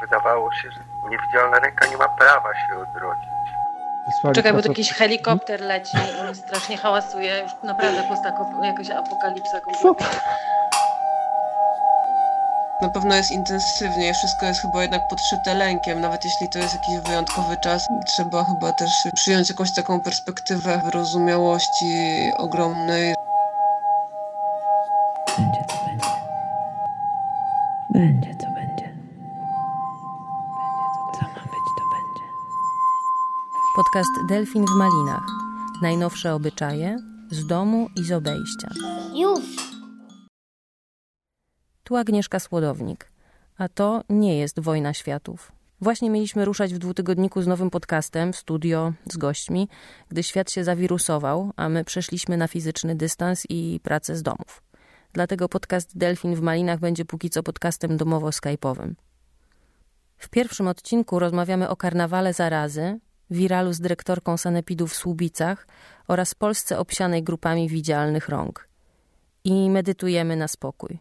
Wydawało się, że niewidzialna ręka nie ma prawa się odrodzić. Wysłali Czekaj, bo to, tu jakiś helikopter leci i strasznie hałasuje. Już naprawdę postako, jakaś apokalipsa kompletna. Na pewno jest intensywniej, wszystko jest chyba jednak podszyte lękiem, nawet jeśli to jest jakiś wyjątkowy czas. Trzeba chyba też przyjąć jakąś taką perspektywę wyrozumiałości ogromnej. Podcast Delfin w Malinach. Najnowsze obyczaje z domu i z obejścia. Już! Tu Agnieszka Słodownik. A to nie jest wojna światów. Właśnie mieliśmy ruszać w dwutygodniku z nowym podcastem, w studio, z gośćmi, gdy świat się zawirusował, a my przeszliśmy na fizyczny dystans i pracę z domów. Dlatego podcast Delfin w Malinach będzie póki co podcastem domowo-skypowym. W pierwszym odcinku rozmawiamy o karnawale zarazy, wiralu z dyrektorką sanepidów w Słubicach oraz Polsce obsianej grupami widzialnych rąk. I medytujemy na spokój.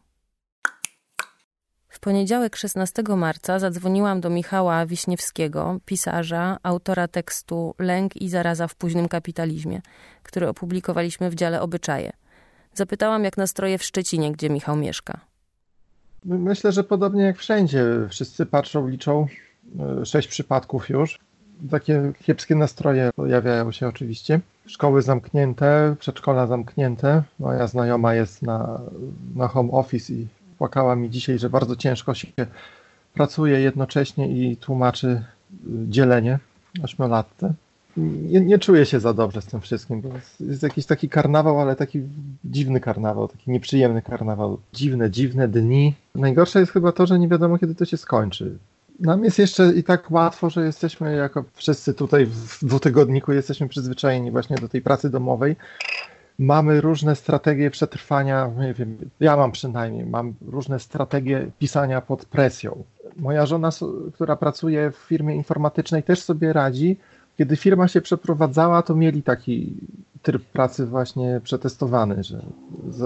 W poniedziałek 16 marca zadzwoniłam do Michała Wiśniewskiego, pisarza, autora tekstu Lęk i zaraza w późnym kapitalizmie, który opublikowaliśmy w dziale Obyczaje. Zapytałam, jak nastroje w Szczecinie, gdzie Michał mieszka. My- Myślę, że podobnie jak wszędzie. Wszyscy patrzą, liczą e, sześć przypadków już. Takie kiepskie nastroje pojawiają się oczywiście. Szkoły zamknięte, przedszkola zamknięte. Moja znajoma jest na, na home office i płakała mi dzisiaj, że bardzo ciężko się pracuje jednocześnie i tłumaczy y, dzielenie ośmiolatce. Nie, nie czuję się za dobrze z tym wszystkim, bo jest, jest jakiś taki karnawał, ale taki dziwny karnawał, taki nieprzyjemny karnawał. Dziwne, dziwne dni. Najgorsze jest chyba to, że nie wiadomo, kiedy to się skończy. Nam jest jeszcze i tak łatwo, że jesteśmy jako wszyscy tutaj w dwutygodniku jesteśmy przyzwyczajeni właśnie do tej pracy domowej. Mamy różne strategie przetrwania, nie wiem, ja mam przynajmniej, mam różne strategie pisania pod presją. Moja żona, która pracuje w firmie informatycznej, też sobie radzi. Kiedy firma się przeprowadzała, to mieli taki tryb pracy właśnie przetestowany, że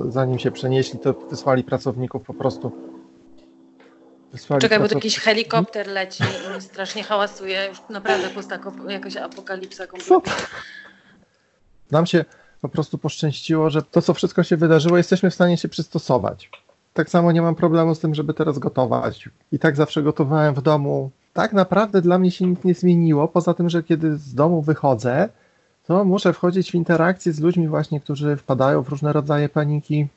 zanim się przenieśli, to wysłali pracowników po prostu. Wysłali Czekaj, bo tu jakiś helikopter leci i strasznie hałasuje. Już naprawdę postako, jakaś apokalipsa kompletna. Nam się po prostu poszczęściło, że to, co wszystko się wydarzyło, jesteśmy w stanie się przystosować. Tak samo nie mam problemu z tym, żeby teraz gotować. I tak zawsze gotowałem w domu. Tak naprawdę dla mnie się nic nie zmieniło, poza tym, że kiedy z domu wychodzę, to muszę wchodzić w interakcję z ludźmi właśnie, którzy wpadają w różne rodzaje paniki,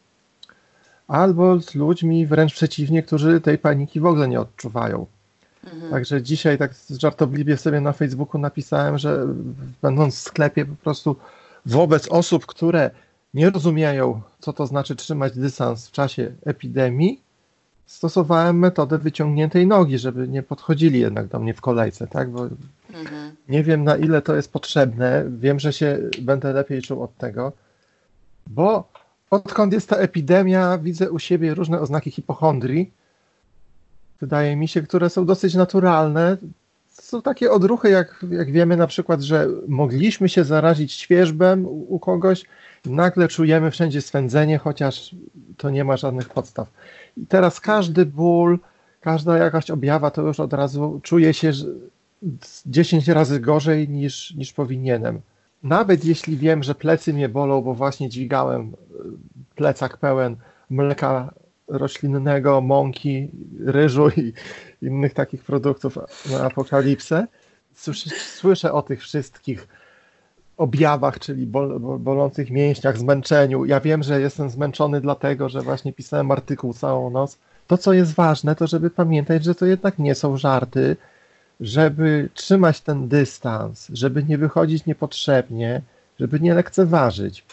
albo z ludźmi wręcz przeciwnie, którzy tej paniki w ogóle nie odczuwają. Mhm. Także dzisiaj tak żartobliwie sobie na Facebooku napisałem, że będąc w sklepie po prostu wobec osób, które nie rozumieją, co to znaczy trzymać dystans w czasie epidemii, stosowałem metodę wyciągniętej nogi, żeby nie podchodzili jednak do mnie w kolejce, tak? Bo Mhm. nie wiem na ile to jest potrzebne. Wiem, że się będę lepiej czuł od tego, bo odkąd jest ta epidemia, widzę u siebie różne oznaki hipochondrii. Wydaje mi się, które są dosyć naturalne. Są takie odruchy, jak, jak wiemy na przykład, że mogliśmy się zarazić świeżbem u, u kogoś, nagle czujemy wszędzie swędzenie, chociaż to nie ma żadnych podstaw. I teraz każdy ból, każda jakaś objawa, to już od razu czuję się że 10 razy gorzej niż, niż powinienem. Nawet jeśli wiem, że plecy mnie bolą, bo właśnie dźwigałem y, plecak pełen mleka roślinnego, mąki, ryżu i innych takich produktów na apokalipsę, słyszę, słyszę o tych wszystkich objawach, czyli bol, bol, bolących mięśniach, zmęczeniu. Ja wiem, że jestem zmęczony dlatego, że właśnie pisałem artykuł całą noc. To, co jest ważne, to żeby pamiętać, że to jednak nie są żarty, żeby trzymać ten dystans, żeby nie wychodzić niepotrzebnie, żeby nie lekceważyć.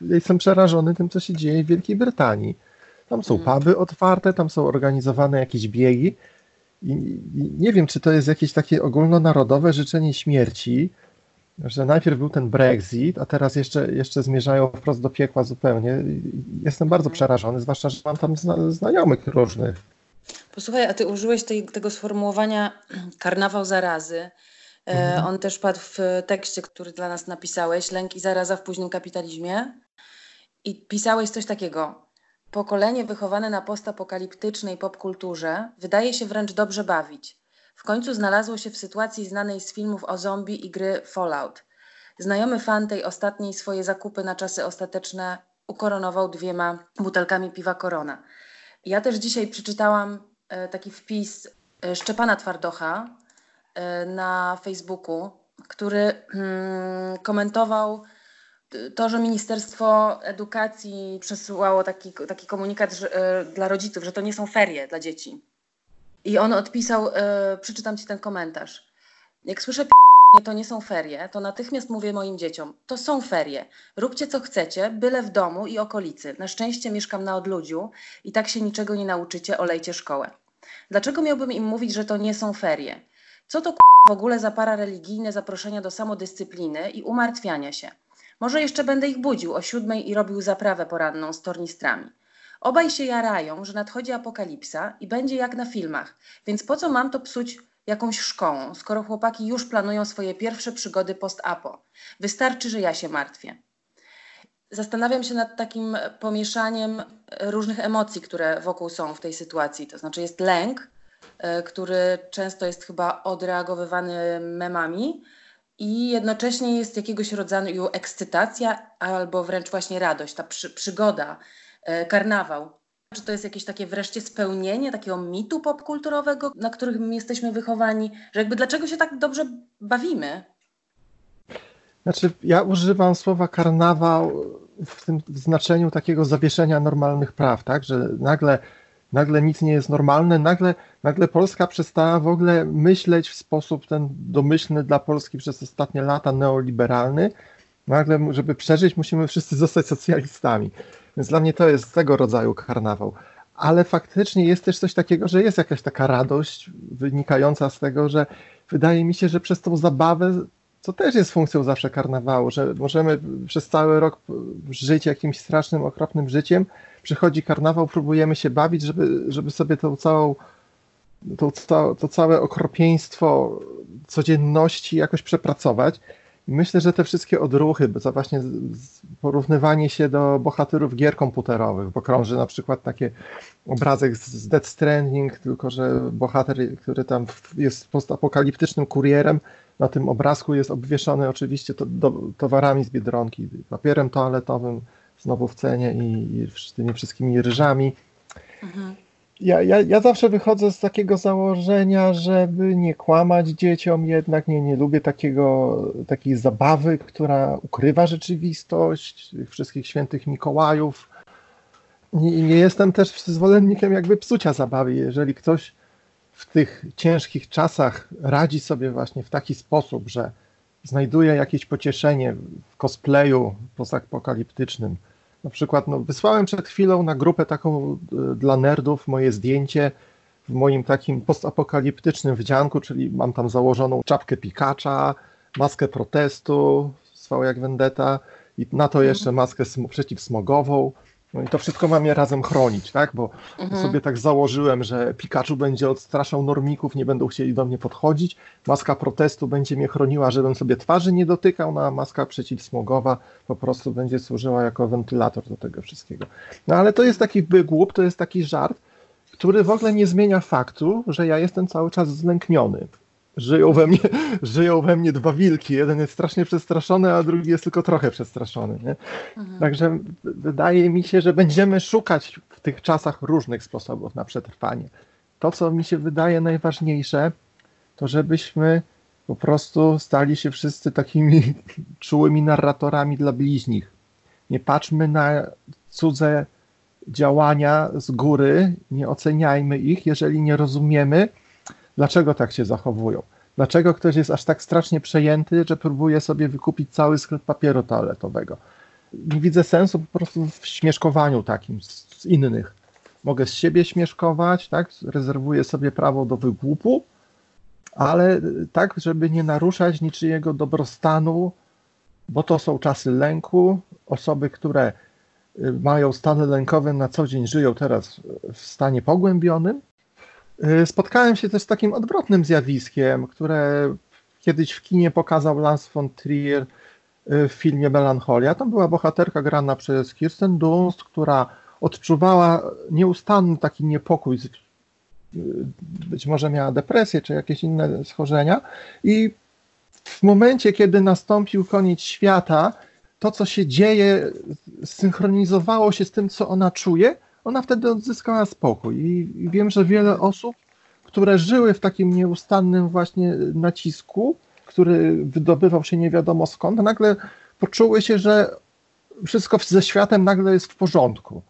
Jestem przerażony tym, co się dzieje w Wielkiej Brytanii. Tam są Mhm. puby otwarte, tam są organizowane jakieś biegi. I nie wiem, czy to jest jakieś takie ogólnonarodowe życzenie śmierci, że najpierw był ten Brexit, a teraz jeszcze, jeszcze zmierzają wprost do piekła zupełnie. Jestem bardzo Mhm. przerażony, zwłaszcza, że mam tam zna, znajomych różnych. Posłuchaj, a ty użyłeś tej, tego sformułowania karnawał zarazy. E, Mhm. On też padł w tekście, który dla nas napisałeś, Lęk i zaraza w późnym kapitalizmie. I pisałeś coś takiego. Pokolenie wychowane na postapokaliptycznej popkulturze wydaje się wręcz dobrze bawić. w końcu znalazło się w sytuacji znanej z filmów o zombie i gry Fallout. Znajomy fan tej ostatniej swoje zakupy na czasy ostateczne ukoronował dwiema butelkami piwa Korona. Ja też dzisiaj przeczytałam taki wpis e, Szczepana Twardocha e, na Facebooku, który mm, komentował to, że Ministerstwo Edukacji przesyłało taki, taki komunikat dla rodziców, że to nie są ferie dla dzieci. I on odpisał, przeczytam ci ten komentarz. Jak słyszę to nie są ferie, to natychmiast mówię moim dzieciom, to są ferie. Róbcie co chcecie, byle w domu i okolicy. Na szczęście mieszkam na odludziu i tak się niczego nie nauczycie, olejcie szkołę. Dlaczego miałbym im mówić, że to nie są ferie? Co to w ogóle za parareligijne zaproszenia do samodyscypliny i umartwiania się? Może jeszcze będę ich budził o siódmej i robił zaprawę poranną z tornistrami. Obaj się jarają, że nadchodzi apokalipsa i będzie jak na filmach, więc po co mam to psuć jakąś szkołą, skoro chłopaki już planują swoje pierwsze przygody post-apo? Wystarczy, że ja się martwię. Zastanawiam się nad takim pomieszaniem różnych emocji, które wokół są w tej sytuacji. To znaczy jest lęk, e, który często jest chyba odreagowywany memami, i jednocześnie jest jakiegoś rodzaju ekscytacja albo wręcz właśnie radość, ta przy, przygoda, e, karnawał. Czy to jest jakieś takie wreszcie spełnienie takiego mitu popkulturowego, na którym jesteśmy wychowani, że jakby dlaczego się tak dobrze bawimy? Znaczy, ja używam słowa karnawał w tym znaczeniu takiego zawieszenia normalnych praw, tak, że nagle nagle nic nie jest normalne, nagle, nagle Polska przestała w ogóle myśleć w sposób ten domyślny dla Polski przez ostatnie lata neoliberalny. Nagle, żeby przeżyć, musimy wszyscy zostać socjalistami. Więc dla mnie to jest tego rodzaju karnawał. Ale faktycznie jest też coś takiego, że jest jakaś taka radość wynikająca z tego, że wydaje mi się, że przez tą zabawę, co też jest funkcją zawsze karnawału, że możemy przez cały rok żyć jakimś strasznym, okropnym życiem, przychodzi karnawał, próbujemy się bawić, żeby, żeby sobie tą całą, to, to całe okropieństwo codzienności jakoś przepracować. Myślę, że te wszystkie odruchy, to właśnie porównywanie się do bohaterów gier komputerowych, bo krąży na przykład taki obrazek z Dead Stranding, tylko że bohater, który tam jest postapokaliptycznym kurierem, na tym obrazku jest obwieszony oczywiście to, do, towarami z Biedronki, papierem toaletowym, znowu w cenie i, i tymi wszystkimi ryżami. Mhm. Ja, ja, ja zawsze wychodzę z takiego założenia, żeby nie kłamać dzieciom, jednak nie, nie lubię takiego, takiej zabawy, która ukrywa rzeczywistość, wszystkich świętych Mikołajów. Nie, nie jestem też zwolennikiem jakby psucia zabawy. Jeżeli ktoś w tych ciężkich czasach radzi sobie właśnie w taki sposób, że znajduje jakieś pocieszenie w cosplayu postapokaliptycznym. Na przykład no, wysłałem przed chwilą na grupę taką e, dla nerdów moje zdjęcie w moim takim postapokaliptycznym wdzianku, czyli mam tam założoną czapkę Pikacza, maskę protestu z jak Vendetta i na to jeszcze maskę przeciwsmogową. No i to wszystko ma mnie razem chronić, tak? Bo mhm. sobie tak założyłem, że Pikachu będzie odstraszał normików, nie będą chcieli do mnie podchodzić. Maska protestu będzie mnie chroniła, żebym sobie twarzy nie dotykał, no a maska przeciwsmogowa po prostu będzie służyła jako wentylator do tego wszystkiego. No ale to jest taki wygłup, to jest taki żart, który w ogóle nie zmienia faktu, że ja jestem cały czas zlękniony żyją we mnie, żyją we mnie dwa wilki. Jeden jest strasznie przestraszony, a drugi jest tylko trochę przestraszony. Nie? Mhm. Także wydaje mi się, że będziemy szukać w tych czasach różnych sposobów na przetrwanie. To, co mi się wydaje najważniejsze, to żebyśmy po prostu stali się wszyscy takimi czułymi narratorami dla bliźnich. Nie patrzmy na cudze działania z góry, nie oceniajmy ich, jeżeli nie rozumiemy, Dlaczego tak się zachowują? Dlaczego ktoś jest aż tak strasznie przejęty, że próbuje sobie wykupić cały sklep papieru toaletowego? Nie widzę sensu po prostu w śmieszkowaniu takim z, innych. Mogę z siebie śmieszkować, tak? Rezerwuję sobie prawo do wygłupu, ale tak, żeby nie naruszać niczyjego dobrostanu, bo to są czasy lęku. Osoby, które y, mają stany lękowe na co dzień, żyją teraz w stanie pogłębionym, spotkałem się też z takim odwrotnym zjawiskiem, które kiedyś w kinie pokazał Lance von Trier y, w filmie Melancholia. Tam była bohaterka grana przez Kirsten Dunst, która odczuwała nieustanny taki niepokój y, być może miała depresję czy jakieś inne schorzenia i w momencie, kiedy nastąpił koniec świata, to, co się dzieje, synchronizowało się z tym, co ona czuje, ona wtedy odzyskała spokój. I, wiem, że wiele osób, które żyły w takim nieustannym właśnie nacisku, który wydobywał się nie wiadomo skąd, nagle poczuły się, że wszystko ze światem nagle jest w porządku.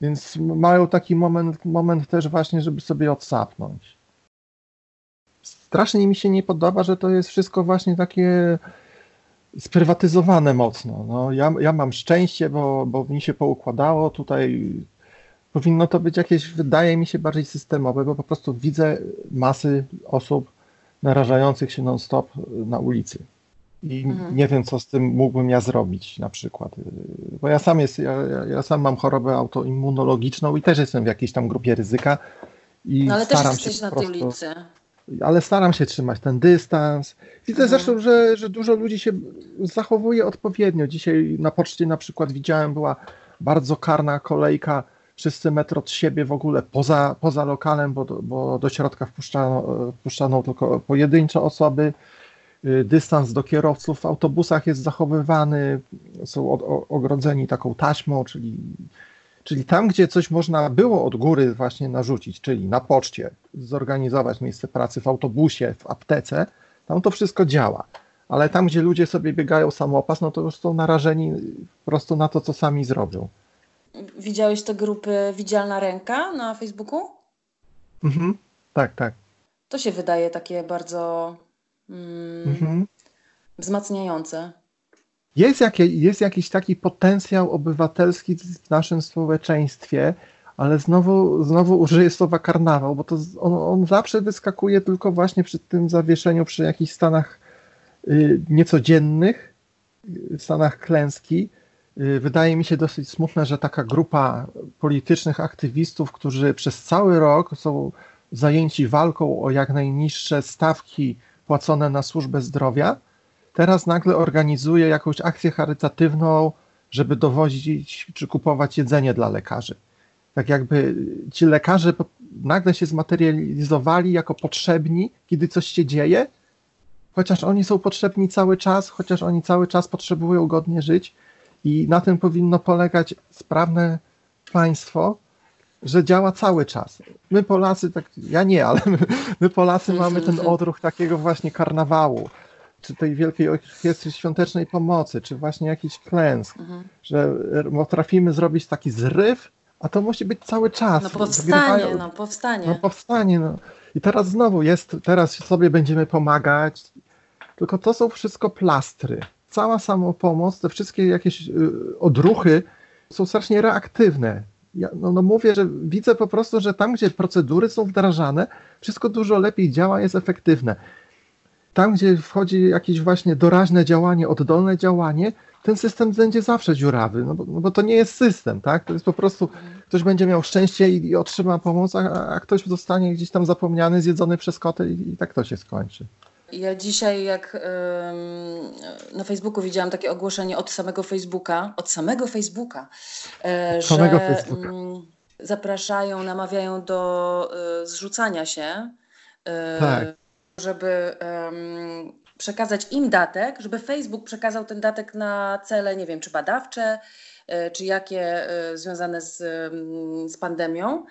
Więc mają taki moment, moment też właśnie, żeby sobie odsapnąć. Strasznie mi się nie podoba, że to jest wszystko właśnie takie sprywatyzowane mocno. No, ja, ja mam szczęście, bo, bo mi się poukładało. Tutaj powinno to być jakieś, wydaje mi się, bardziej systemowe, bo po prostu widzę masy osób narażających się non-stop na ulicy. I mhm. nie wiem, co z tym mógłbym ja zrobić na przykład. Bo ja sam, jest, ja, ja sam mam chorobę autoimmunologiczną i też jestem w jakiejś tam grupie ryzyka. I no ale staram też jesteś się na tej ulicy. Ale staram się trzymać ten dystans. Widzę mhm. zresztą, że, że dużo ludzi się zachowuje odpowiednio. Dzisiaj na poczcie na przykład widziałem, była bardzo karna kolejka wszyscy metr od siebie w ogóle poza, poza lokalem, bo bo do środka wpuszczano, wpuszczano tylko pojedyncze osoby. Y, dystans do kierowców w autobusach jest zachowywany, są ogrodzeni taką taśmą, czyli, czyli tam, gdzie coś można było od góry właśnie narzucić, czyli na poczcie, zorganizować miejsce pracy w autobusie, w aptece, tam to wszystko działa. Ale tam, gdzie ludzie sobie biegają samopas, no to już są narażeni po prostu na to, co sami zrobią. Widziałeś te grupy Widzialna Ręka na Facebooku? Mhm. Tak, tak. To się wydaje takie bardzo mm, mhm. wzmacniające. Jest, jakie, jest jakiś taki potencjał obywatelski w naszym społeczeństwie, ale znowu, znowu użyję słowa karnawał, bo to on, on zawsze wyskakuje tylko właśnie przy tym zawieszeniu, przy jakichś stanach y, niecodziennych, y, stanach klęski. Y, wydaje mi się dosyć smutne, że taka grupa politycznych aktywistów, którzy przez cały rok są zajęci walką o jak najniższe stawki płacone na służbę zdrowia, teraz nagle organizuje jakąś akcję charytatywną, żeby dowozić czy kupować jedzenie dla lekarzy. Tak jakby ci lekarze nagle się zmaterializowali jako potrzebni, kiedy coś się dzieje, chociaż oni są potrzebni cały czas, chociaż oni cały czas potrzebują godnie żyć i na tym powinno polegać sprawne państwo, że działa cały czas. My Polacy, tak, ja nie, ale my, my Polacy mamy ten odruch takiego właśnie karnawału, czy tej wielkiej orkiestry świątecznej pomocy, czy właśnie jakiś klęsk, mhm. że potrafimy zrobić taki zryw, a to musi być cały czas. No powstanie, no powstanie. No powstanie, no. I teraz znowu jest, teraz sobie będziemy pomagać, tylko to są wszystko plastry cała samopomoc, te wszystkie jakieś y, odruchy są strasznie reaktywne. Ja, no, no mówię, że widzę po prostu, że tam, gdzie procedury są wdrażane, wszystko dużo lepiej działa, jest efektywne. Tam, gdzie wchodzi jakieś właśnie doraźne działanie, oddolne działanie, ten system będzie zawsze dziurawy, no bo, no bo to nie jest system, tak? To jest po prostu, ktoś będzie miał szczęście i, i otrzyma pomoc, a, a, ktoś zostanie gdzieś tam zapomniany, zjedzony przez koty i, i tak to się skończy. Ja dzisiaj, jak na Facebooku widziałam takie ogłoszenie od samego Facebooka, od samego Facebooka, e, że samego Facebooka. zapraszają, namawiają do e, zrzucania się, e, tak. żeby przekazać im datek, żeby Facebook przekazał ten datek na cele, nie wiem, czy badawcze, czy jakie związane z, z pandemią.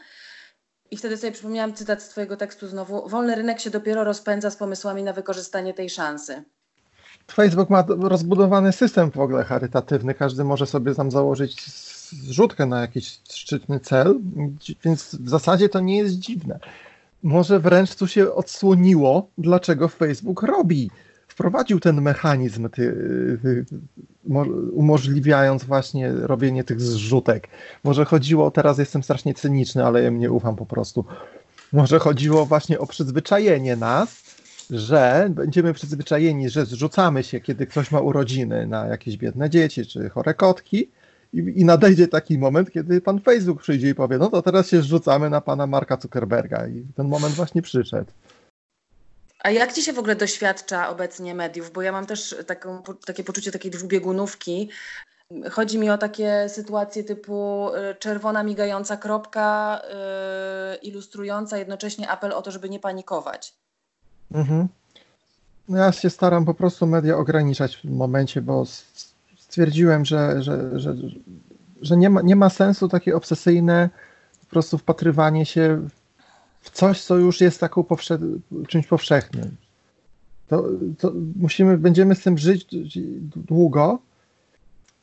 I wtedy sobie przypomniałam cytat z Twojego tekstu znowu. Wolny rynek się dopiero rozpędza z pomysłami na wykorzystanie tej szansy. Facebook ma rozbudowany system w ogóle charytatywny. Każdy może sobie tam założyć zrzutkę na jakiś szczytny cel, więc w zasadzie to nie jest dziwne. Może wręcz tu się odsłoniło, dlaczego Facebook robi wprowadził ten mechanizm, ty, ty, umożliwiając właśnie robienie tych zrzutek. Może chodziło, teraz jestem strasznie cyniczny, ale ja nie ufam po prostu. Może chodziło właśnie o przyzwyczajenie nas, że będziemy przyzwyczajeni, że zrzucamy się, kiedy ktoś ma urodziny na jakieś biedne dzieci czy chore kotki. I, I nadejdzie taki moment, kiedy pan Facebook przyjdzie i powie: No to teraz się zrzucamy na pana Marka Zuckerberga. I ten moment właśnie przyszedł. A jak ci się w ogóle doświadcza obecnie mediów? Bo ja mam też taką, takie poczucie takiej dwubiegunówki, Chodzi mi o takie sytuacje typu y, czerwona migająca kropka, y, ilustrująca jednocześnie apel o to, żeby nie panikować. Mhm. No ja się staram po prostu media ograniczać w momencie, bo stwierdziłem, że, że, że, że nie, ma, nie ma sensu takie obsesyjne po prostu wpatrywanie się w coś, co już jest taką powsze, czymś powszechnym. To, to musimy, będziemy z tym żyć długo,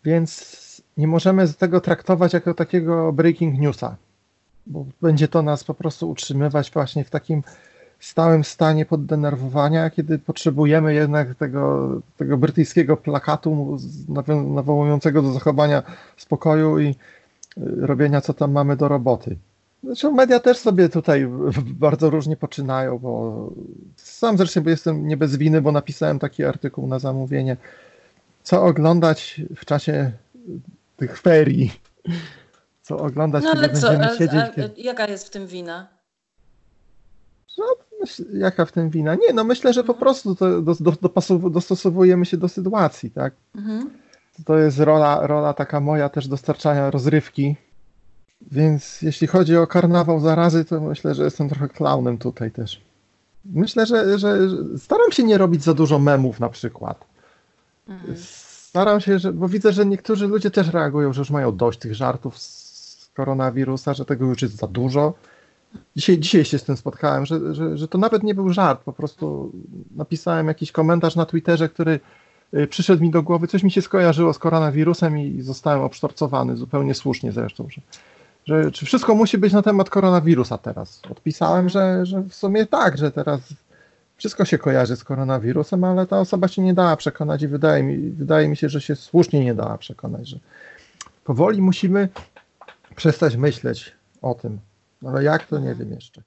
więc nie możemy tego traktować jako takiego breaking newsa, bo będzie to nas po prostu utrzymywać właśnie w takim stałym stanie poddenerwowania, kiedy potrzebujemy jednak tego, tego brytyjskiego plakatu nawołującego do zachowania spokoju i y, robienia, co tam mamy do roboty. Zresztą media też sobie tutaj bardzo różnie poczynają, bo sam zresztą jestem nie bez winy, bo napisałem taki artykuł na zamówienie, co oglądać w czasie tych ferii. Co oglądać, No ale kiedy co, będziemy a, siedzieć. a, kiedy- jaka jest w tym wina? No, myśl, jaka w tym wina? Nie, no myślę, że po Mhm. prostu do, do, dostosowujemy się do sytuacji, tak? Mhm. To jest rola, rola taka moja też dostarczania rozrywki. Więc jeśli chodzi o karnawał zarazy, to myślę, że jestem trochę klaunem tutaj też. Myślę, że, że, że staram się nie robić za dużo memów na przykład. Mhm. Staram się, że, bo widzę, że niektórzy ludzie też reagują, że już mają dość tych żartów z koronawirusa, że tego już jest za dużo. Dzisiaj, dzisiaj się z tym spotkałem, że, że, że to nawet nie był żart, po prostu napisałem jakiś komentarz na Twitterze, który y, przyszedł mi do głowy, coś mi się skojarzyło z koronawirusem i zostałem obsztorcowany, zupełnie słusznie zresztą, że, że czy wszystko musi być na temat koronawirusa teraz. Odpisałem, że, że w sumie tak, że teraz wszystko się kojarzy z koronawirusem, ale ta osoba się nie dała przekonać i wydaje mi, wydaje mi się, że się słusznie nie dała przekonać, że powoli musimy przestać myśleć o tym. Ale jak to nie wiem jeszcze.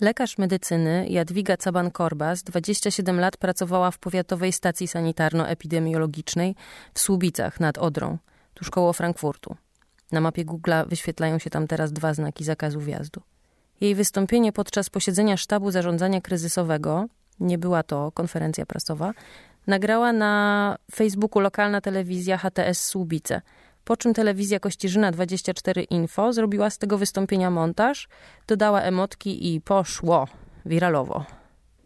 Lekarz medycyny Jadwiga Caban-Korbas 27 lat pracowała w powiatowej stacji sanitarno-epidemiologicznej w Słubicach nad Odrą, tuż koło Frankfurtu. Na mapie Google'a wyświetlają się tam teraz dwa znaki zakazu wjazdu. Jej wystąpienie podczas posiedzenia sztabu zarządzania kryzysowego, nie była to konferencja prasowa, nagrała na Facebooku lokalna telewizja HTS Słubice, po czym telewizja Kościerzyna 24 Info zrobiła z tego wystąpienia montaż, dodała emotki i poszło wiralowo.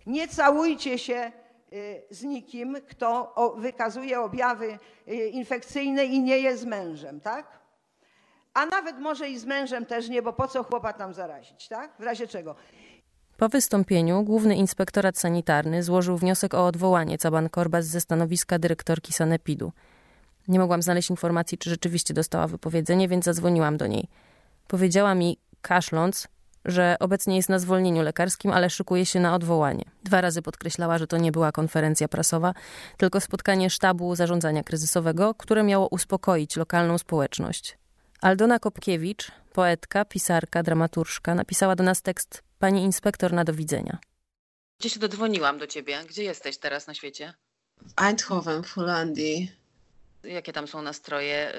Nie całujcie się y, z nikim, kto wykazuje objawy y, infekcyjne i nie jest mężem, tak? A nawet może i z mężem też nie, bo po co chłopa tam zarazić, tak? W razie czego? Po wystąpieniu Główny Inspektorat Sanitarny złożył wniosek o odwołanie Caban-Korbas ze stanowiska dyrektorki Sanepidu. Nie mogłam znaleźć informacji, czy rzeczywiście dostała wypowiedzenie, więc zadzwoniłam do niej. Powiedziała mi, kaszląc, że obecnie jest na zwolnieniu lekarskim, ale szykuje się na odwołanie. Dwa razy podkreślała, że to nie była konferencja prasowa, tylko spotkanie sztabu zarządzania kryzysowego, które miało uspokoić lokalną społeczność. Aldona Kopkiewicz, poetka, pisarka, dramaturżka, napisała do nas tekst Pani inspektor na do widzenia. Gdzie się dodzwoniłam do ciebie? Gdzie jesteś teraz na świecie? Eindhoven w Holandii. Jakie tam są nastroje?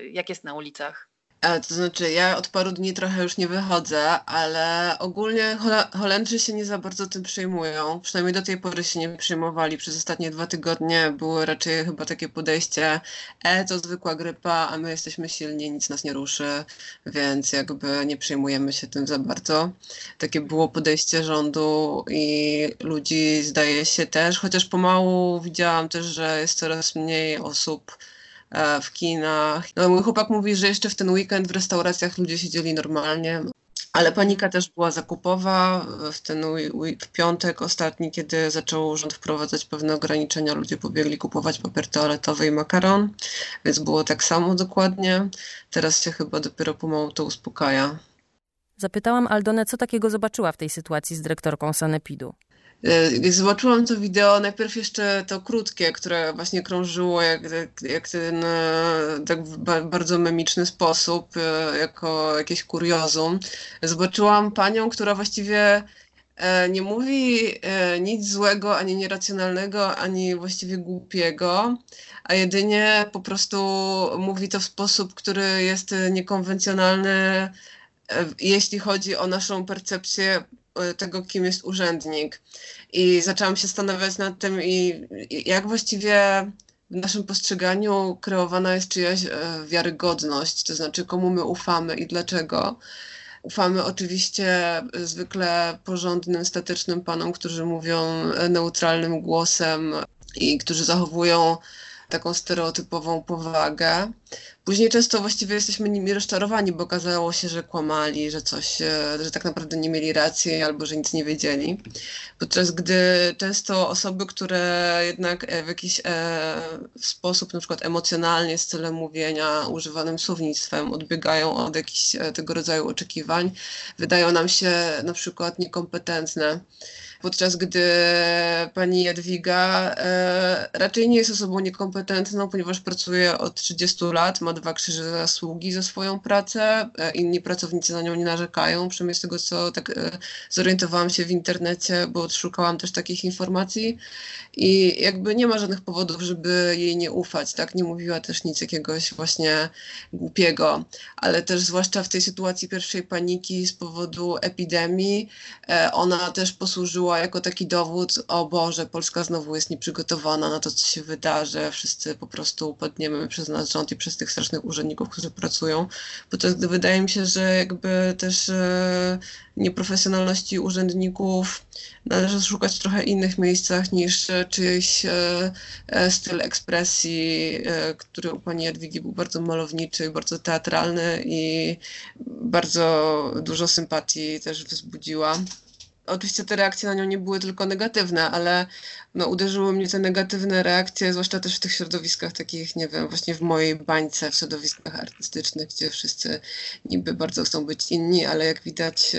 y, Jak jest na ulicach? E, To znaczy, ja od paru dni trochę już nie wychodzę, ale ogólnie Holendrzy się nie za bardzo tym przejmują. Przynajmniej do tej pory się nie przejmowali. Przez ostatnie dwa tygodnie było raczej chyba takie podejście, e, to zwykła grypa, a my jesteśmy silni, nic nas nie ruszy, więc jakby nie przejmujemy się tym za bardzo. Takie było podejście rządu i ludzi zdaje się też, chociaż pomału widziałam też, że jest coraz mniej osób w kinach. No, mój chłopak mówi, że jeszcze w ten weekend w restauracjach ludzie siedzieli normalnie. Ale panika też była zakupowa. W ten w piątek ostatni, kiedy zaczął rząd wprowadzać pewne ograniczenia, ludzie pobiegli kupować papier toaletowy i makaron, więc było tak samo dokładnie. Teraz się chyba dopiero pomału to uspokaja. Zapytałam Aldonę, co takiego zobaczyła w tej sytuacji z dyrektorką Sanepidu. E, Jak zobaczyłam to wideo, najpierw jeszcze to krótkie, które właśnie krążyło jak, jak ten e, tak bardzo memiczny sposób, e, jako jakieś kuriozum. Zobaczyłam panią, która właściwie e, nie mówi nic złego, ani nieracjonalnego, ani właściwie głupiego, a jedynie po prostu mówi to w sposób, który jest niekonwencjonalny, jeśli chodzi o naszą percepcję tego, kim jest urzędnik. I zaczęłam się zastanawiać nad tym, i, i jak właściwie w naszym postrzeganiu kreowana jest czyjaś e, wiarygodność, to znaczy komu my ufamy i dlaczego. Ufamy oczywiście zwykle porządnym, statycznym panom, którzy mówią neutralnym głosem i którzy zachowują taką stereotypową powagę. Później często właściwie jesteśmy nimi rozczarowani, bo okazało się, że kłamali, że coś, e, że tak naprawdę nie mieli racji albo że nic nie wiedzieli. Podczas gdy często osoby, które jednak e, w jakiś e, sposób, na przykład emocjonalnie, z celem mówienia, używanym słownictwem, odbiegają od jakichś tego rodzaju oczekiwań, wydają nam się na przykład niekompetentne podczas gdy pani Jadwiga e, raczej nie jest osobą niekompetentną, ponieważ pracuje od 30 lat, ma dwa krzyże zasługi za swoją pracę, e, inni pracownicy na nią nie narzekają, przynajmniej z tego, co tak e, zorientowałam się w internecie, bo szukałam też takich informacji. I jakby nie ma żadnych powodów, żeby jej nie ufać, tak? Nie mówiła też nic jakiegoś właśnie głupiego, ale też zwłaszcza w tej sytuacji pierwszej paniki z powodu epidemii, ona też posłużyła jako taki dowód, o Boże, Polska znowu jest nieprzygotowana na to, co się wydarzy, wszyscy po prostu upadniemy przez nasz rząd i przez tych strasznych urzędników, którzy pracują, podczas gdy wydaje mi się, że jakby też e, nieprofesjonalności urzędników należy szukać w trochę innych miejscach niż e, czyjś e, styl ekspresji, który u pani Jadwigi był bardzo malowniczy, bardzo teatralny i bardzo dużo sympatii też wzbudziła. Oczywiście te reakcje na nią nie były tylko negatywne, ale no, uderzyły mnie te negatywne reakcje, zwłaszcza też w tych środowiskach takich, nie wiem, właśnie w mojej bańce, w środowiskach artystycznych, gdzie wszyscy niby bardzo chcą być inni, ale jak widać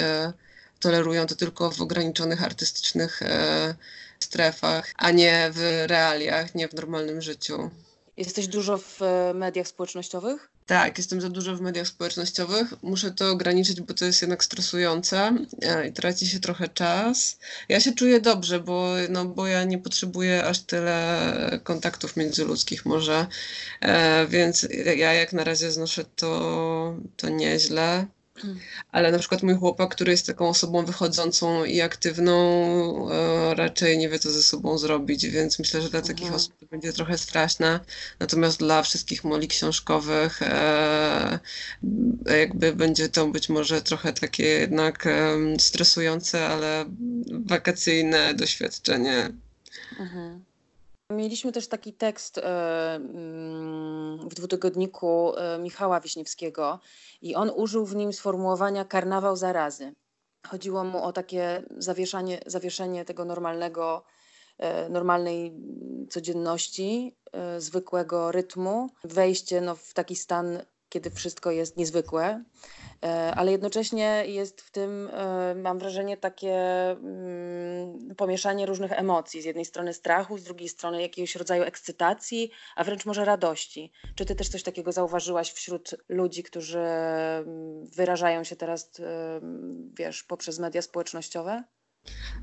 tolerują to tylko w ograniczonych artystycznych e, strefach, a nie w realiach, nie w normalnym życiu. Jesteś dużo w e, mediach społecznościowych? Tak, jestem za dużo w mediach społecznościowych. Muszę to ograniczyć, bo to jest jednak stresujące e, i traci się trochę czas. Ja się czuję dobrze, bo, no, bo ja nie potrzebuję aż tyle kontaktów międzyludzkich może, więc ja jak na razie znoszę to, to nieźle. Ale na przykład mój chłopak, który jest taką osobą wychodzącą i aktywną, e, raczej nie wie, co ze sobą zrobić, więc myślę, że dla takich mhm. osób to będzie trochę straszne. Natomiast dla wszystkich moli książkowych e, jakby będzie to być może trochę takie jednak e, stresujące, ale wakacyjne doświadczenie. Mhm. Mieliśmy też taki tekst e, mm, w dwutygodniku e, Michała Wiśniewskiego i on użył w nim sformułowania karnawał zarazy. Chodziło mu o takie zawieszanie, zawieszenie tego normalnego, e, normalnej codzienności, zwykłego rytmu, wejście no, w taki stan, kiedy wszystko jest niezwykłe. E, ale jednocześnie jest w tym, e, mam wrażenie, takie mm, pomieszanie różnych emocji. Z jednej strony strachu, z drugiej strony jakiegoś rodzaju ekscytacji, a wręcz może radości. Czy ty też coś takiego zauważyłaś wśród ludzi, którzy mm, wyrażają się teraz, e, wiesz, poprzez media społecznościowe?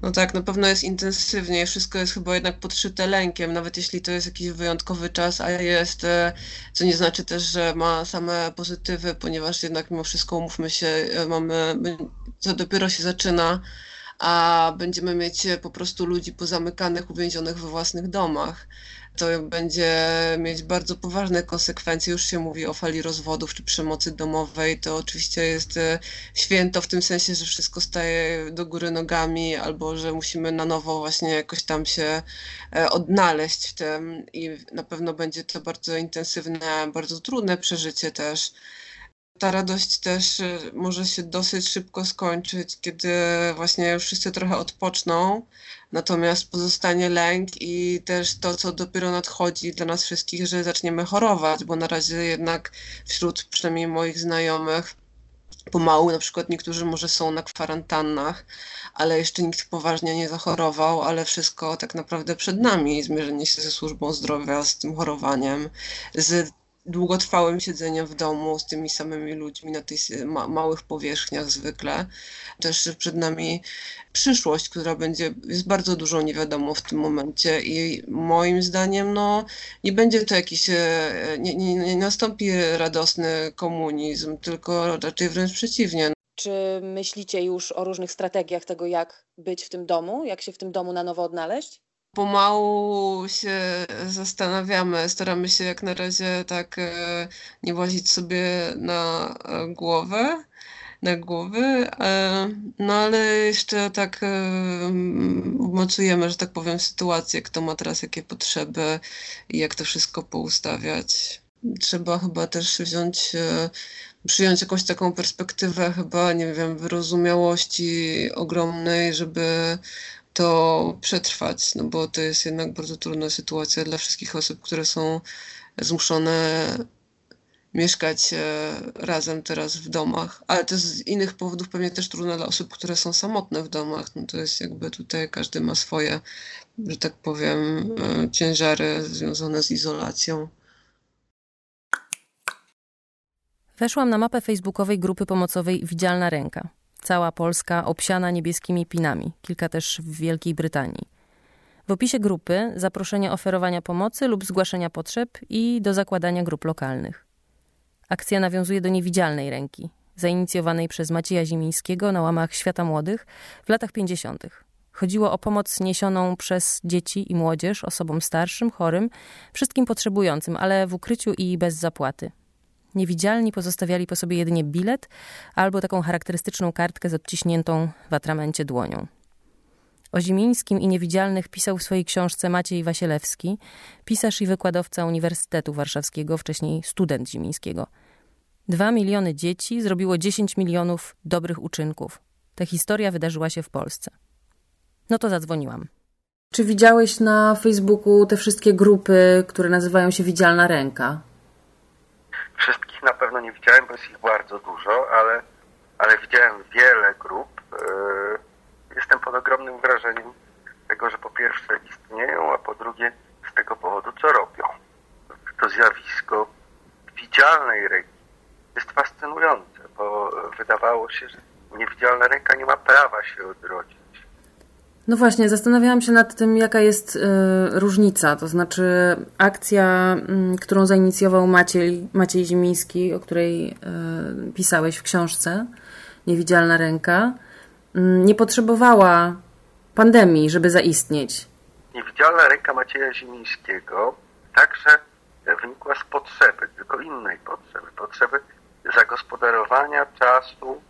No tak, na pewno jest intensywniej, wszystko jest chyba jednak podszyte lękiem, nawet jeśli to jest jakiś wyjątkowy czas, a jest, e, co nie znaczy też, że ma same pozytywy, ponieważ jednak mimo wszystko, umówmy się, e, mamy, to dopiero się zaczyna, a będziemy mieć po prostu ludzi pozamykanych, uwięzionych we własnych domach to będzie mieć bardzo poważne konsekwencje. Już się mówi o fali rozwodów czy przemocy domowej. To oczywiście jest e, święto w tym sensie, że wszystko staje do góry nogami albo że musimy na nowo właśnie jakoś tam się e, odnaleźć w tym i na pewno będzie to bardzo intensywne, bardzo trudne przeżycie też ta radość też e, może się dosyć szybko skończyć, kiedy właśnie już wszyscy trochę odpoczną, natomiast pozostanie lęk i też to, co dopiero nadchodzi dla nas wszystkich, że zaczniemy chorować, bo na razie jednak wśród przynajmniej moich znajomych pomału, na przykład niektórzy może są na kwarantannach, ale jeszcze nikt poważnie nie zachorował, ale wszystko tak naprawdę przed nami, zmierzenie się ze służbą zdrowia, z tym chorowaniem, z długotrwałym siedzeniem w domu z tymi samymi ludźmi na tych ma małych powierzchniach zwykle. Też przed nami przyszłość, która będzie, jest bardzo dużo niewiadomą w tym momencie i moim zdaniem no, nie będzie to jakiś, e, nie, nie, nie nastąpi radosny komunizm, tylko raczej wręcz przeciwnie. Czy myślicie już o różnych strategiach tego, jak być w tym domu, jak się w tym domu na nowo odnaleźć? Pomału się zastanawiamy, staramy się jak na razie tak e, nie włazić sobie na e, głowę, na głowy, e, no ale jeszcze tak umocujemy, że tak powiem, sytuację, kto ma teraz jakie potrzeby i jak to wszystko poustawiać. Trzeba chyba też wziąć, przyjąć jakąś taką perspektywę chyba, nie wiem, wyrozumiałości ogromnej, żeby to przetrwać, no bo to jest jednak bardzo trudna sytuacja dla wszystkich osób, które są zmuszone mieszkać e, razem teraz w domach, ale to z innych powodów pewnie też trudne dla osób, które są samotne w domach. No to jest jakby tutaj każdy ma swoje, że tak powiem, e, ciężary związane z izolacją. Weszłam na mapę facebookowej grupy pomocowej Widzialna Ręka. Cała Polska obsiana niebieskimi pinami, kilka też w Wielkiej Brytanii. W opisie grupy zaproszenie oferowania pomocy lub zgłaszania potrzeb i do zakładania grup lokalnych. Akcja nawiązuje do niewidzialnej ręki, zainicjowanej przez Macieja Zimińskiego na łamach Świata Młodych w latach 50. Chodziło o pomoc niesioną przez dzieci i młodzież, osobom starszym, chorym, wszystkim potrzebującym, ale w ukryciu i bez zapłaty. Niewidzialni pozostawiali po sobie jedynie bilet albo taką charakterystyczną kartkę z odciśniętą w atramencie dłonią. O Zimińskim i Niewidzialnych pisał w swojej książce Maciej Wasielewski, pisarz i wykładowca Uniwersytetu Warszawskiego, wcześniej student Zimińskiego. Dwa miliony dzieci zrobiło dziesięć milionów dobrych uczynków. Ta historia wydarzyła się w Polsce. No to zadzwoniłam. Czy widziałeś na Facebooku te wszystkie grupy, które nazywają się Widzialna Ręka? Wszystkich na pewno nie widziałem, bo jest ich bardzo dużo, ale, ale widziałem wiele grup. Yy, jestem pod ogromnym wrażeniem tego, że po pierwsze istnieją, a po drugie z tego powodu, co robią. To zjawisko widzialnej ręki jest fascynujące, bo wydawało się, że niewidzialna ręka nie ma prawa się odrodzić. No właśnie, zastanawiałam się nad tym, jaka jest y, różnica. To znaczy, akcja, y, którą zainicjował Maciej, Maciej Zimiński, o której y, pisałeś w książce, Niewidzialna ręka, mm, nie potrzebowała pandemii, żeby zaistnieć. Niewidzialna ręka Macieja Zimińskiego także wynikła z potrzeby, tylko innej potrzeby, potrzeby zagospodarowania czasu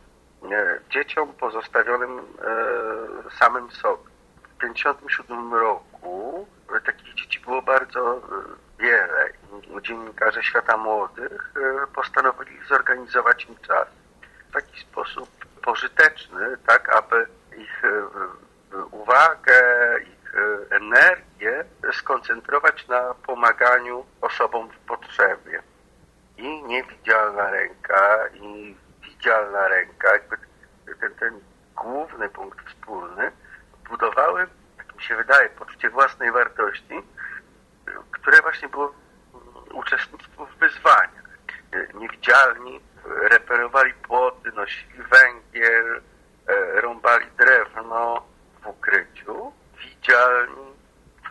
dzieciom pozostawionym e, samym sobie. W 1957 roku takich dzieci było bardzo e, wiele dziennikarze Świata Młodych postanowili zorganizować im czas w taki sposób pożyteczny, tak aby ich uwagę, ich energię skoncentrować na pomaganiu osobom w potrzebie i niewidzialna ręka, i widzialna ręka, jakby ten, ten główny punkt wspólny, budowały, tak mi się wydaje, poczucie własnej wartości, które właśnie było uczestnictwo w wyzwaniach. Niewidzialni reperowali płoty, nosili węgiel, e, rąbali drewno w ukryciu. Widzialni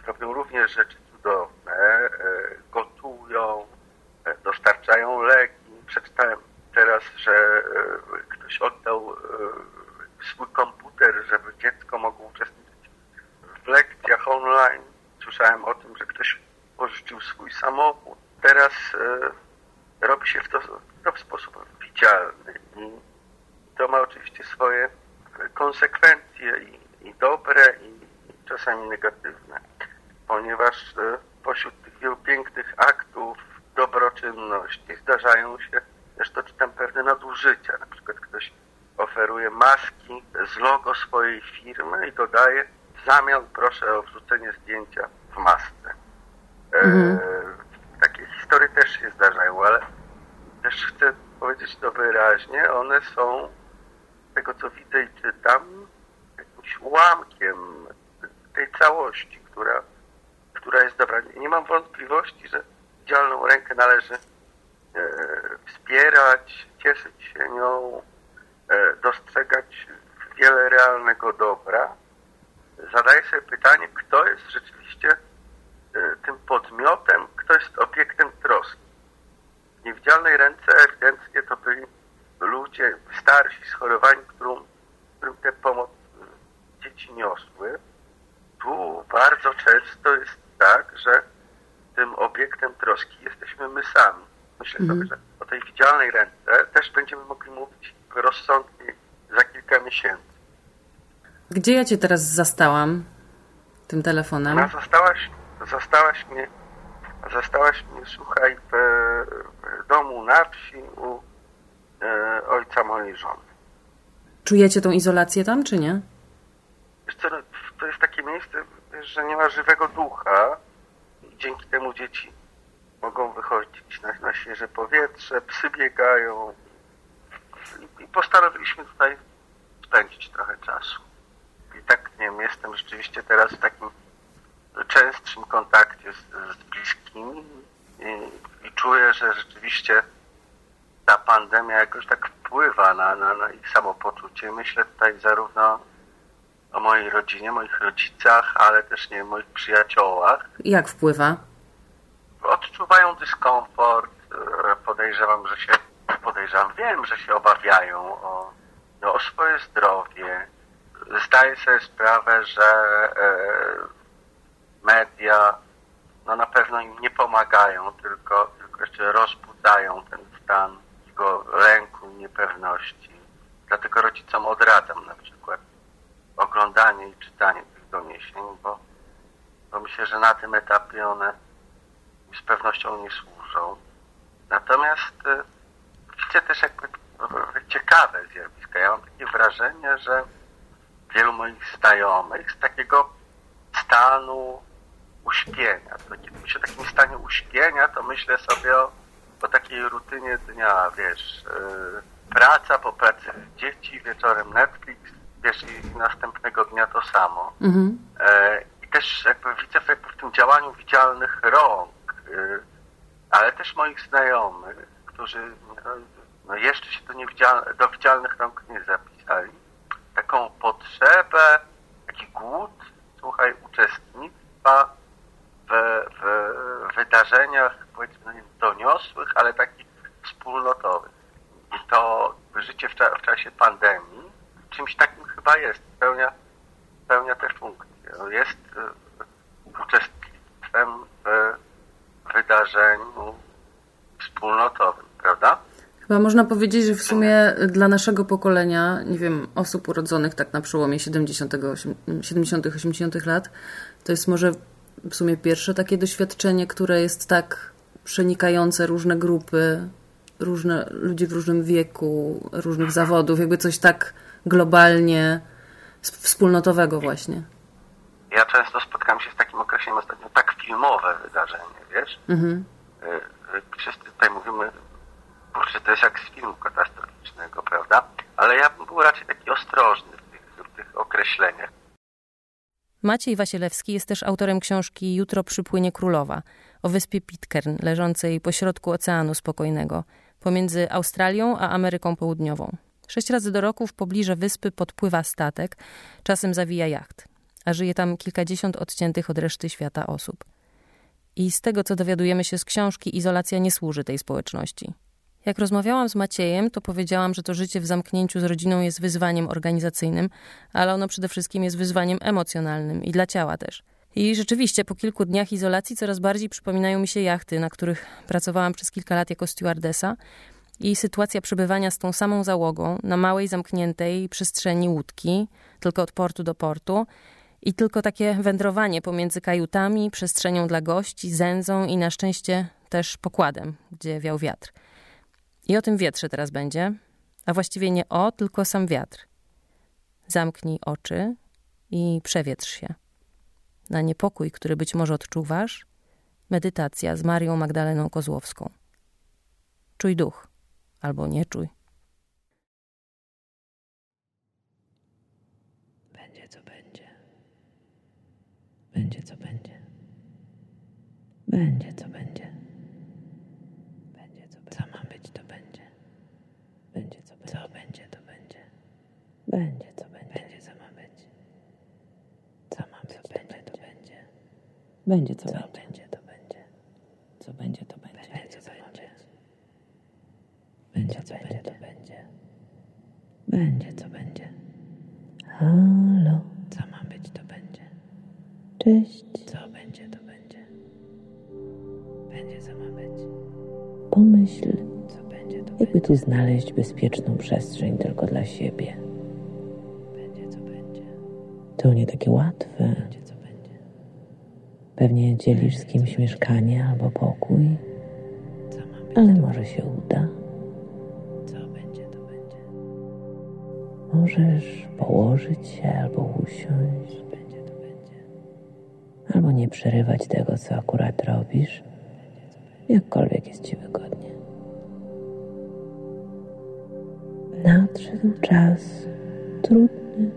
robią również rzeczy cudowne, e, gotują, dostarczają leki. Przeczytałem teraz, że e, ktoś oddał e, swój komputer, żeby dziecko mogło uczestniczyć w lekcjach online. Słyszałem o tym, że ktoś pożyczył swój samochód. Teraz e, robi się w to, to w sposób widzialny i to ma oczywiście swoje konsekwencje i, i dobre, i, i czasami negatywne, ponieważ pośród tych wielu pięknych aktów dobroczynności zdarzają się też to czytam pewne nadużycia. Na przykład ktoś oferuje maski z logo swojej firmy i dodaje w zamian proszę o wrzucenie zdjęcia w masce. E, mhm. takie historie też się zdarzają, ale też chcę powiedzieć to wyraźnie, one są tego co widzę i czytam jakimś ułamkiem tej całości, która, która jest dobra. Nie mam wątpliwości, że widzialną rękę należy wspierać, cieszyć się nią, e, dostrzegać wiele realnego dobra. Zadaję sobie pytanie, kto jest rzeczywiście e, tym podmiotem, kto jest obiektem troski. W niewidzialnej ręce ewidentnie to byli ludzie starsi, schorowani, którym, którym tę pomoc dzieci niosły. tu bardzo często jest tak, że tym obiektem troski jesteśmy my sami. Myślę Mhm. sobie, że o tej widzialnej ręce też będziemy mogli mówić rozsądnie za kilka miesięcy. Gdzie ja cię teraz zastałam tym telefonem? No, zastałaś, zastałaś mnie, zastałaś mnie, słuchaj, w, w domu na wsi u e, ojca mojej żony. Czujecie tą izolację tam, czy nie? Wiesz co, no, to jest takie miejsce, że nie ma żywego ducha i dzięki temu dzieci mogą wychodzić na, na świeże powietrze, psy biegają i, i postanowiliśmy tutaj spędzić trochę czasu. I tak, nie wiem, jestem rzeczywiście teraz w takim częstszym kontakcie z, z bliskimi i, i czuję, że rzeczywiście ta pandemia jakoś tak wpływa na, na, na ich samopoczucie. Myślę tutaj zarówno o mojej rodzinie, moich rodzicach, ale też nie moich przyjaciołach. Jak wpływa? Odczuwają dyskomfort, e, podejrzewam, że się, podejrzewam, wiem, że się obawiają o, no, o swoje zdrowie. Zdaję sobie sprawę, że e, media no, na pewno im nie pomagają, tylko, tylko jeszcze rozbudzają ten stan takiego lęku, niepewności. Dlatego rodzicom odradzam na przykład oglądanie i czytanie tych doniesień, bo, bo myślę, że na tym etapie one mi z pewnością nie służą. Natomiast y, widzę też jakby y, ciekawe zjawiska. Ja mam takie wrażenie, że wielu moich znajomych z takiego stanu uśpienia. To kiedy myślę o takim stanie uśpienia, to myślę sobie o, o takiej rutynie dnia, wiesz, yy, praca po pracy dzieci, wieczorem Netflix, wiesz, i następnego dnia to samo. Mhm. E, I też jakby widzę w, jakby w tym działaniu widzialnych rąk, ale też moich znajomych, którzy no, no jeszcze się do, do widzialnych rąk nie zapisali, taką potrzebę, taki głód, słuchaj, uczestnictwa w, w wydarzeniach, powiedzmy, doniosłych, ale takich wspólnotowych. I to życie w, cza- w czasie pandemii czymś takim chyba jest, spełnia, spełnia te funkcje. No Jest y, uczestnictwem w wydarzeniu wspólnotowym, prawda? Chyba można powiedzieć, że w sumie dla naszego pokolenia, nie wiem, osób urodzonych tak na przełomie 70., 70., 80. lat, to jest może w sumie pierwsze takie doświadczenie, które jest tak przenikające różne grupy, różne ludzi w różnym wieku, różnych zawodów, jakby coś tak globalnie sp- wspólnotowego właśnie. Ja często spotkałem się z takim określeniem ostatnio, tak filmowe wydarzenie, wiesz? Mhm. Y, y, Wszyscy tutaj mówimy, że to jest jak z filmu katastroficznego, prawda? Ale ja bym był raczej taki ostrożny w tych, w tych określeniach. Maciej Wasielewski jest też autorem książki Jutro przypłynie królowa o wyspie Pitcairn, leżącej pośrodku Oceanu Spokojnego, pomiędzy Australią a Ameryką Południową. Sześć razy do roku w pobliże wyspy podpływa statek, czasem zawija jacht, a żyje tam kilkadziesiąt odciętych od reszty świata osób. I z tego, co dowiadujemy się z książki, izolacja nie służy tej społeczności. Jak rozmawiałam z Maciejem, to powiedziałam, że to życie w zamknięciu z rodziną jest wyzwaniem organizacyjnym, ale ono przede wszystkim jest wyzwaniem emocjonalnym i dla ciała też. I rzeczywiście po kilku dniach izolacji coraz bardziej przypominają mi się jachty, na których pracowałam przez kilka lat jako stewardesa i sytuacja przebywania z tą samą załogą na małej, zamkniętej przestrzeni łódki, tylko od portu do portu i tylko takie wędrowanie pomiędzy kajutami, przestrzenią dla gości, zędzą i na szczęście też pokładem, gdzie wiał wiatr. I o tym wietrze teraz będzie, a właściwie nie o, tylko sam wiatr. Zamknij oczy i przewietrz się. Na niepokój, który być może odczuwasz, medytacja z Marią Magdaleną Kozłowską. Czuj duch, albo nie czuj. Będzie co będzie. Będzie co będzie. Będzie co będzie. Będzie co będzie. Co ma być to będzie. Będzie co będzie. Co będzie to będzie. Będzie co będzie. Będzie co ma być. Co ma być to będzie to będzie. Będzie co będzie to będzie. Co będzie to będzie. Będzie co być. Będzie co będzie to będzie. Będzie co będzie. Halo. Co ma być to będzie. Cześć. Co będzie, to będzie. Będzie, co ma być. Pomyśl, co będzie, to jakby tu znaleźć bezpieczną przestrzeń tylko dla siebie. Będzie, co będzie. To nie takie łatwe. Będzie, co będzie. Pewnie dzielisz z kimś mieszkanie albo pokój. Ale może się uda. Co będzie, to będzie. Możesz położyć się albo usiąść. Albo nie przerywać tego, co akurat robisz. Jakkolwiek jest ci wygodnie. Nadszedł czas trudny,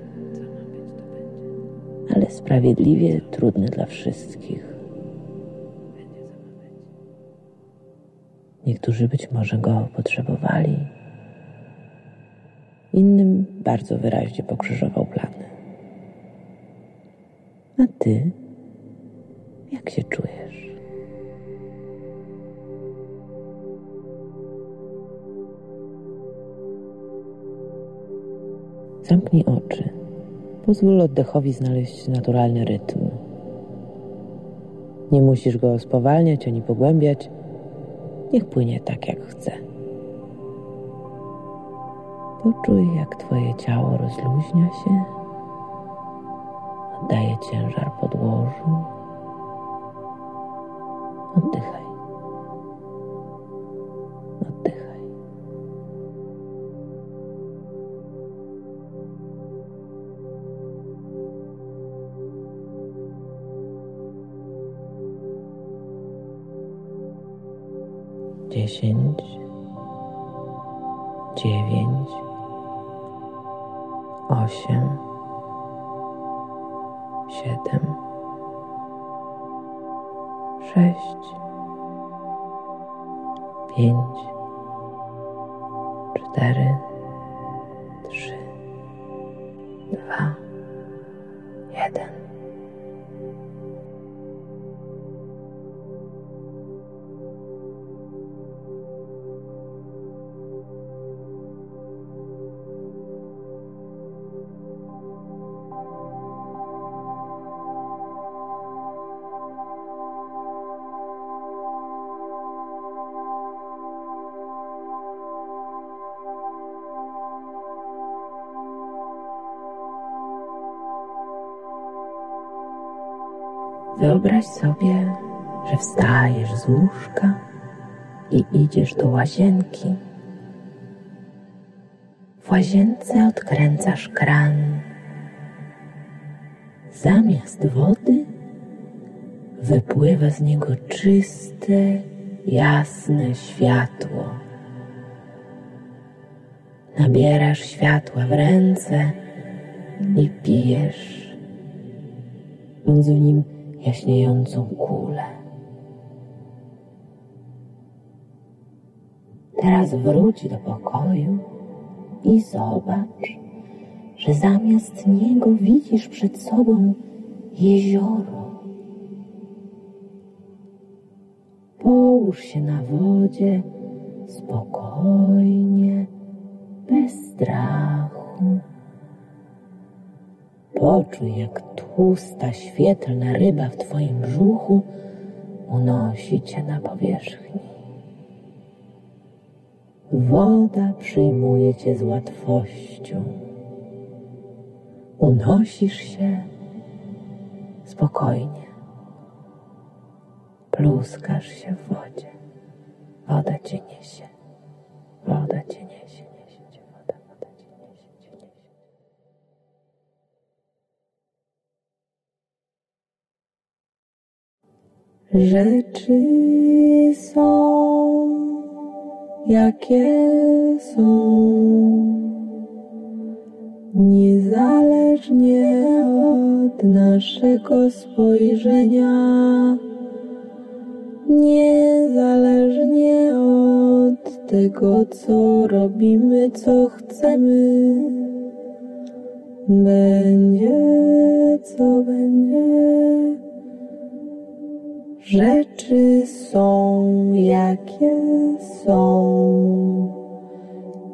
ale sprawiedliwie trudny dla wszystkich. Niektórzy być może go potrzebowali, innym bardzo wyraźnie pokrzyżował plany. A ty, jak się czujesz? Zamknij oczy. Pozwól oddechowi znaleźć naturalny rytm. Nie musisz go spowalniać ani pogłębiać. Niech płynie tak, jak chce. Poczuj, jak Twoje ciało rozluźnia się, oddaje ciężar podłożu. proteja. Wyobraź sobie, że wstajesz z łóżka i idziesz do łazienki. W łazience odkręcasz kran. Zamiast wody wypływa z niego czyste, jasne światło. Nabierasz światła w ręce i pijesz. Między nim jaśniejącą kulę. Teraz wróć do pokoju i zobacz, że zamiast niego widzisz przed sobą jezioro. Połóż się na wodzie spokojnie, bez strachu. Poczuj, jak tłusta, świetlna ryba w Twoim brzuchu unosi Cię na powierzchni. Woda przyjmuje Cię z łatwością. Unosisz się spokojnie. Pluskasz się w wodzie. Woda Cię niesie. Woda Cię niesie, Rzeczy są, jakie są, niezależnie od naszego spojrzenia, niezależnie od tego, co robimy, co chcemy. Będzie, co będzie. Rzeczy są, jakie są,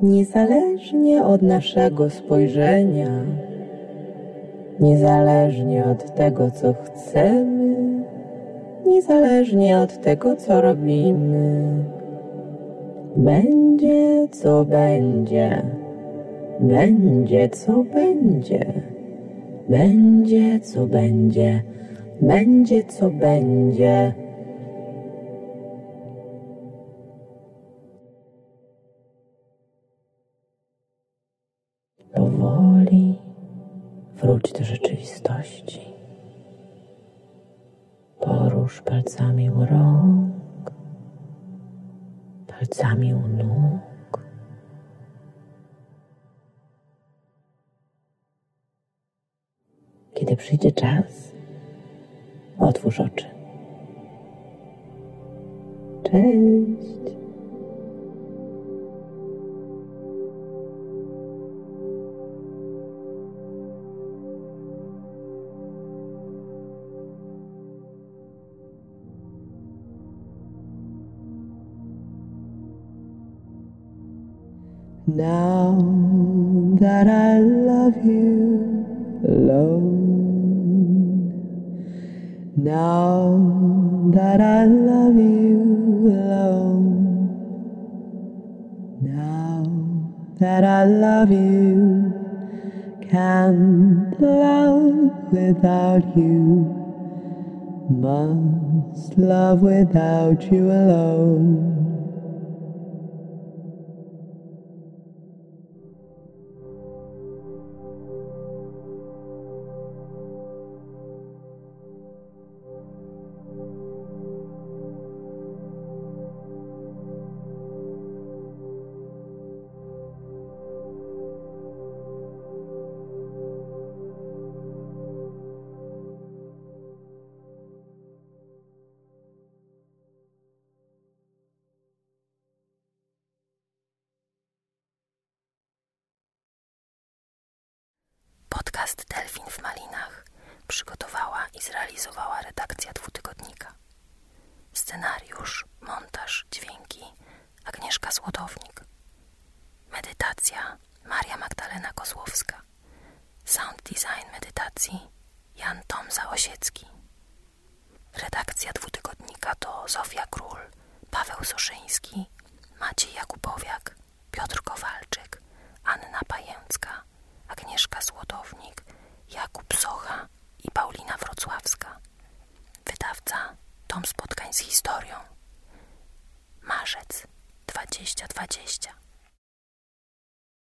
niezależnie od naszego spojrzenia, niezależnie od tego, co chcemy, niezależnie od tego, co robimy. Będzie, co będzie, będzie, co będzie, będzie, co będzie, będzie, co będzie. Powoli wróć do rzeczywistości. Porusz palcami u rąk, palcami u nóg. Kiedy przyjdzie czas, otwórz oczy. Cześć. Now that I love you alone, now that I love you alone, now that I love you, can't love without you, must love without you alone.